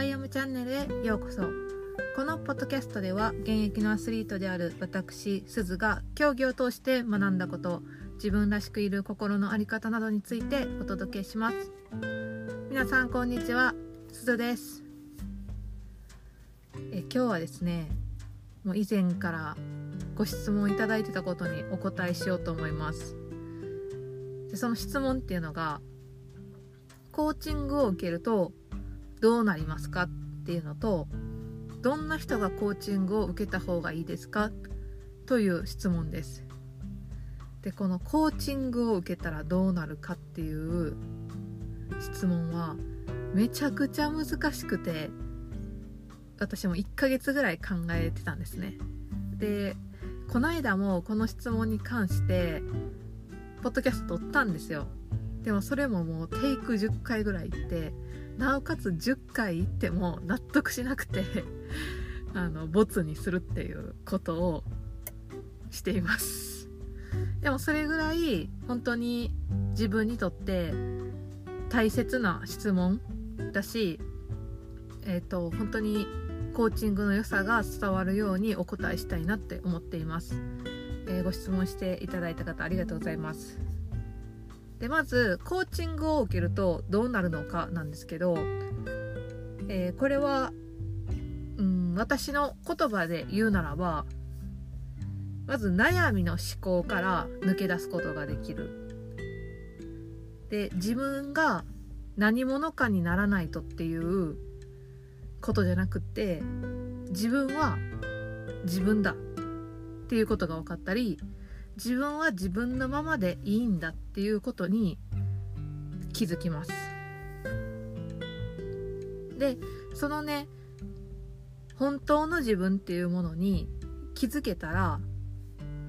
アイアムチャンネルへようこそ。このポッドキャストでは現役のアスリートである私すずが競技を通して学んだこと自分らしくいる心の在り方などについてお届けします。皆さんこんにちはすずです。え今日はですねもう以前からご質問いただいてたことにお答えしようと思います。でその質問っていうのがコーチングを受けるとどうなりますか？っていうのとどんな人がコーチングを受けた方がいいですか？という質問です。でこのコーチングを受けたらどうなるかっていう質問はめちゃくちゃ難しくて私も1ヶ月ぐらい考えてたんですね。でこの間もこの質問に関してポッドキャスト撮ったんですよ。でもそれももうテイク10回ぐらい行ってなおかつ10回行っても納得しなくて あのボツにするっていうことをしています。でもそれぐらい本当に自分にとって大切な質問だしえっ、ー、と本当にコーチングの良さが伝わるようにお答えしたいなって思っています、えー、ご質問していただいた方ありがとうございます。でまずコーチングを受けるとどうなるのかなんですけど、えー、これは、うん、私の言葉で言うならばまず悩みの思考から抜け出すことができる。で自分が何者かにならないとっていうことじゃなくって自分は自分だっていうことが分かったり自分は自分のままでいいんだっていうことに気づきます。でそのね本当の自分っていうものに気づけたら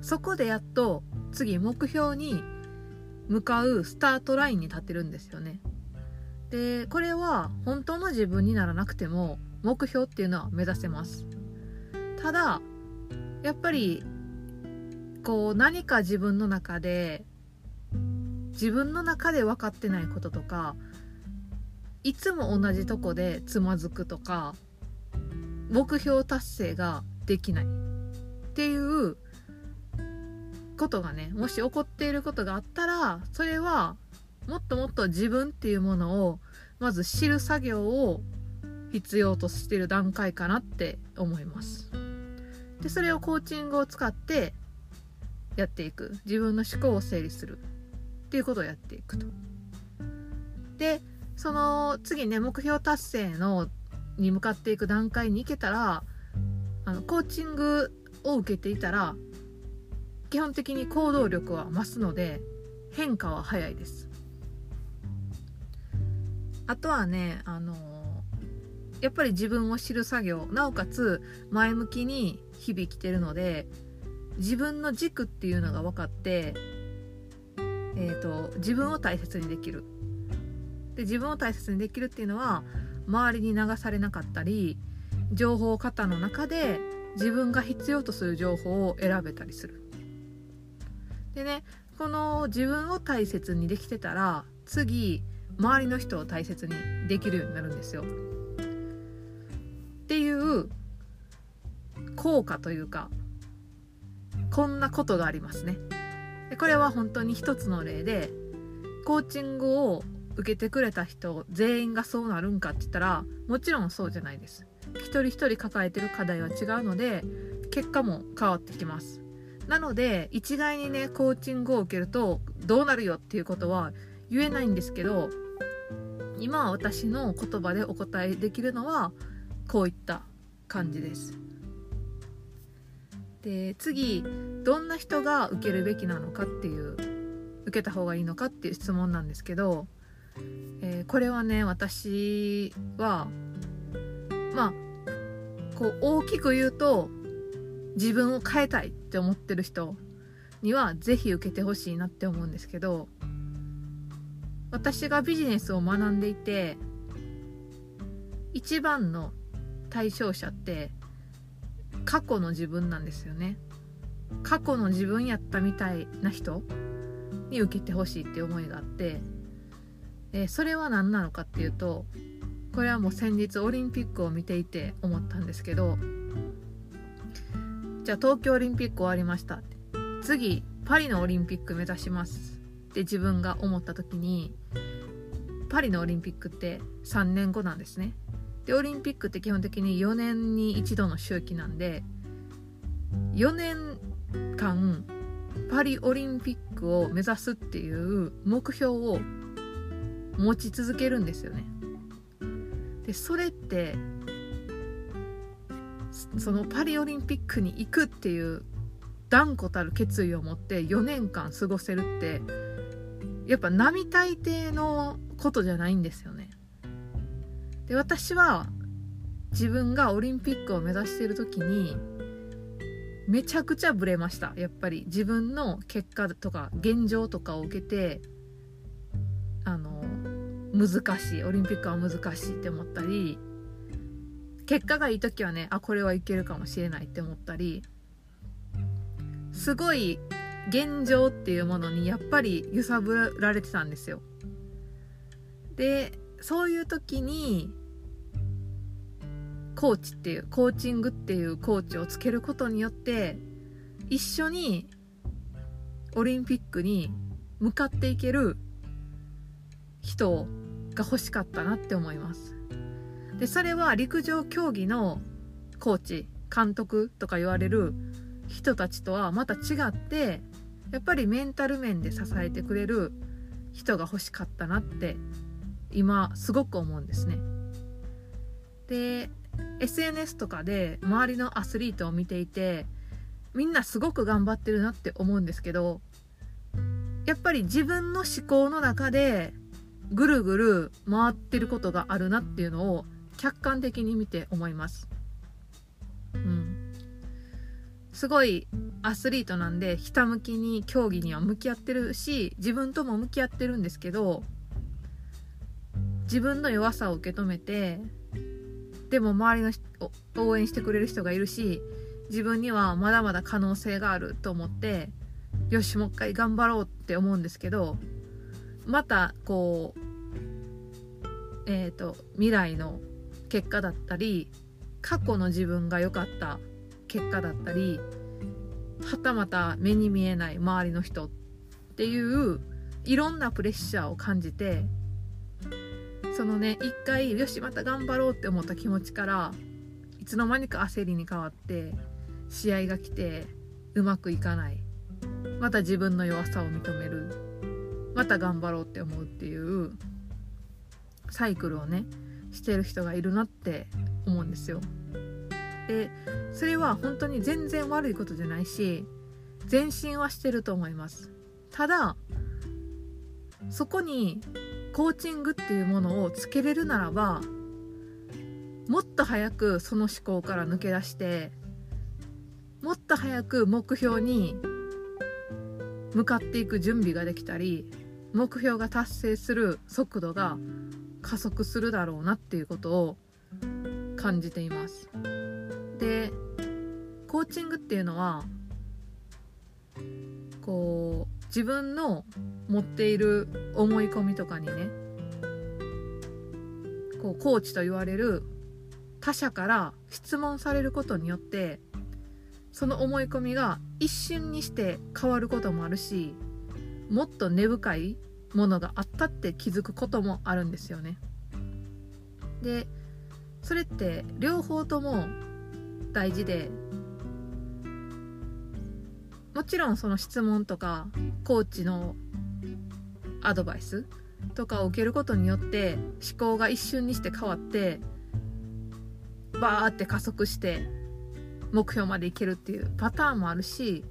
そこでやっと次目標に向かうスタートラインに立ってるんですよね。でこれは本当の自分にならなくても目標っていうのは目指せます。ただやっぱりこう何か自分の中で自分の中で分かってないこととかいつも同じとこでつまずくとか目標達成ができないっていうことがねもし起こっていることがあったらそれはもっともっと自分っていうものをまず知る作業を必要としてる段階かなって思います。でそれをコーチングを使ってやっていく自分の思考を整理するっていうことをやっていくと。でその次ね目標達成のに向かっていく段階に行けたらあのコーチングを受けていたら基本的に行動力は増すので変化は早いです。あとはねあのやっぱり自分を知る作業なおかつ前向きに日々来てるので自分の軸っていうのが分かって、えーと、自分を大切にできる。で自分を大切にできるっていうのは周りに流されなかったり情報型の中で自分が必要とする情報を選べたりする。でねこの自分を大切にできてたら次周りの人を大切にできるようになるんですよ。っていう効果というかこんなことがありますね。でこれは本当に一つの例でコーチングを受けてくれた人全員がそうなるんかって言ったらもちろんそうじゃないです。一人一人抱えてる課題は違うので結果も変わってきます。なので一概にねコーチングを受けるとどうなるよっていうことは言えないんですけど今私の言葉でお答えできるのはこういった感じです。で次どんな人が受けるべきなのかっていう受けた方がいいのかっていう質問なんですけど、えー、これはね私はまあこう大きく言うと自分を変えたいって思ってる人には是非受けてほしいなって思うんですけど私がビジネスを学んでいて一番の対象者って過去の自分なんですよね。過去の自分やったみたいな人に受けてほしいっていう思いがあってでそれは何なのかっていうとこれはもう先日オリンピックを見ていて思ったんですけどじゃあ東京オリンピック終わりました。次パリのオリンピック目指します。って自分が思った時にパリのオリンピックって3年後なんですね。でオリンピックって基本的に4年に一度の周期なんで4年間パリオリンピックを目指すっていう目標を持ち続けるんですよねでそれってそのパリオリンピックに行くっていう断固たる決意を持って4年間過ごせるってやっぱ並大抵のことじゃないんですよ。で私は自分がオリンピックを目指している時にめちゃくちゃブレました。やっぱり自分の結果とか現状とかを受けてあの難しいオリンピックは難しいって思ったり結果がいい時はねあこれはいけるかもしれないって思ったりすごい現状っていうものにやっぱり揺さぶられてたんですよ。でそういう時にコーチっていうコーチングっていうコーチをつけることによって一緒にオリンピックに向かっていける人が欲しかったなって思います。でそれは陸上競技のコーチ監督とか言われる人たちとはまた違ってやっぱりメンタル面で支えてくれる人が欲しかったなって今すごく思うんですねで SNS とかで周りのアスリートを見ていてみんなすごく頑張ってるなって思うんですけどやっぱり自分の思考の中でぐるぐる回ってることがあるなっていうのを客観的に見て思います。うん。すごいアスリートなんでひたむきに競技には向き合ってるし自分とも向き合ってるんですけど自分の弱さを受け止めてでも周りの応援してくれる人がいるし自分にはまだまだ可能性があると思ってよしもう一回頑張ろうって思うんですけどまたこうえっ、ー、と未来の結果だったり過去の自分が良かった結果だったりはたまた目に見えない周りの人っていういろんなプレッシャーを感じてそのね一回よしまた頑張ろうって思った気持ちからいつの間にか焦りに変わって試合が来てうまくいかないまた自分の弱さを認めるまた頑張ろうって思うっていうサイクルをねしてる人がいるなって思うんですよ。でそれは本当に全然悪いことじゃないし前進はしてると思います。ただそこにコーチングっていうものをつけれるならばもっと早くその思考から抜け出してもっと早く目標に向かっていく準備ができたり目標が達成する速度が加速するだろうなっていうことを感じています。でコーチングっていうのはこう自分の持っている思い込みとかにねこうコーチと言われる他者から質問されることによってその思い込みが一瞬にして変わることもあるしもっと根深いものがあったって気づくこともあるんですよね。でそれって両方とも大事でもちろんその質問とかコーチのアドバイスとかを受けることによって思考が一瞬にして変わってバーって加速して目標までいけるっていうパターンもあるし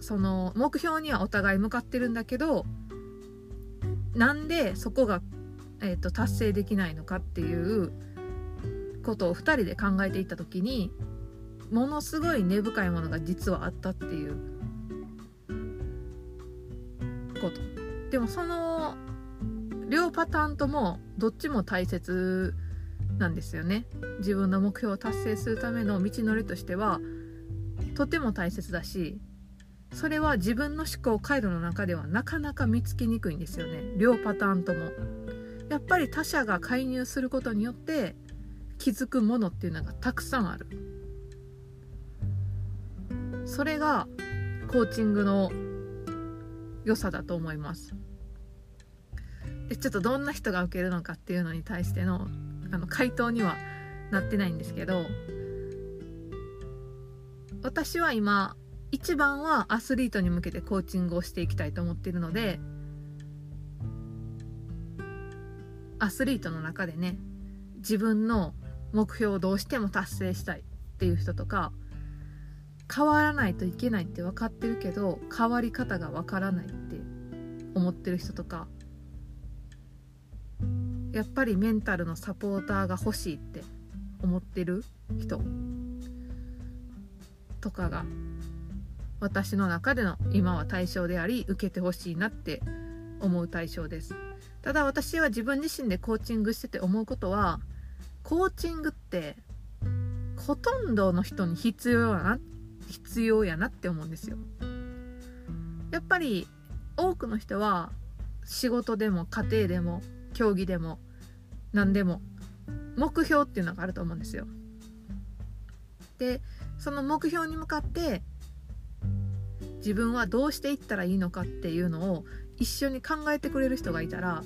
その目標にはお互い向かってるんだけどなんでそこが、えーと、達成できないのかっていうことを2人で考えていった時にものすごい根深いものが実はあったっていうでもその両パターンともどっちも大切なんですよね。自分の目標を達成するための道のりとしてはとても大切だしそれは自分の思考回路の中ではなかなか見つけにくいんですよね。両パターンとも。やっぱり他者が介入することによって気づくものっていうのがたくさんある。それがコーチングの良さだと思います。でちょっとどんな人が受けるのかっていうのに対してのあの回答にはなってないんですけど私は今一番はアスリートに向けてコーチングをしていきたいと思っているのでアスリートの中でね自分の目標をどうしても達成したいっていう人とか変わらないといけないって分かってるけど変わり方が分からないって思ってる人とかやっぱりメンタルのサポーターが欲しいって思ってる人とかが私の中での今は対象であり受けてほしいなって思う対象です。ただ私は自分自身でコーチングしてて思うことはコーチングってほとんどの人に必要やな必要やなって思うんですよ。やっぱり多くの人は仕事でも家庭でも競技でも何でも目標っていうのがあると思うんですよ。でその目標に向かって自分はどうしていったらいいのかっていうのを一緒に考えてくれる人がいたら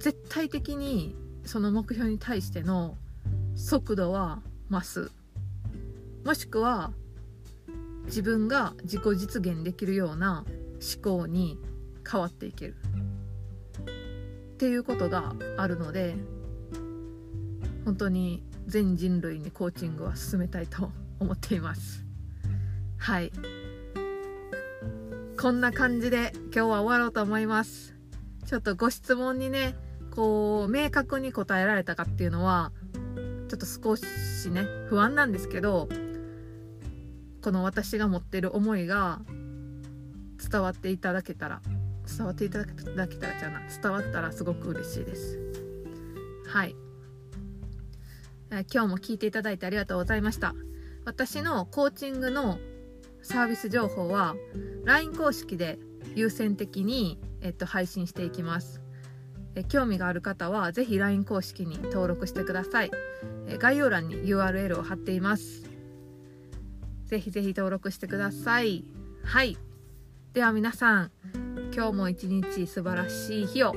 絶対的にその目標に対しての速度は増す。もしくは自分が自己実現できるような思考に変わっていける。っていうことがあるので本当に全人類にコーチングは進めたいと思っています。はい。こんな感じで今日は終わろうと思います。ちょっとご質問にねこう明確に答えられたかっていうのはちょっと少しね不安なんですけどこの私が持ってる思いが伝わっていただけたら伝わっていただけたらじゃな伝わったらすごく嬉しいです。はい。今日も聞いていただいてありがとうございました。私のコーチングのサービス情報は LINE 公式で優先的に、えっと、配信していきます。え興味がある方は是非 LINE 公式に登録してください。え概要欄に URL を貼っています。ぜひぜひ登録してください。はい。では皆さん今日も一日素晴らしい日を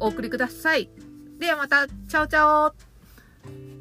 お送りください。ではまた。チャオチャオ。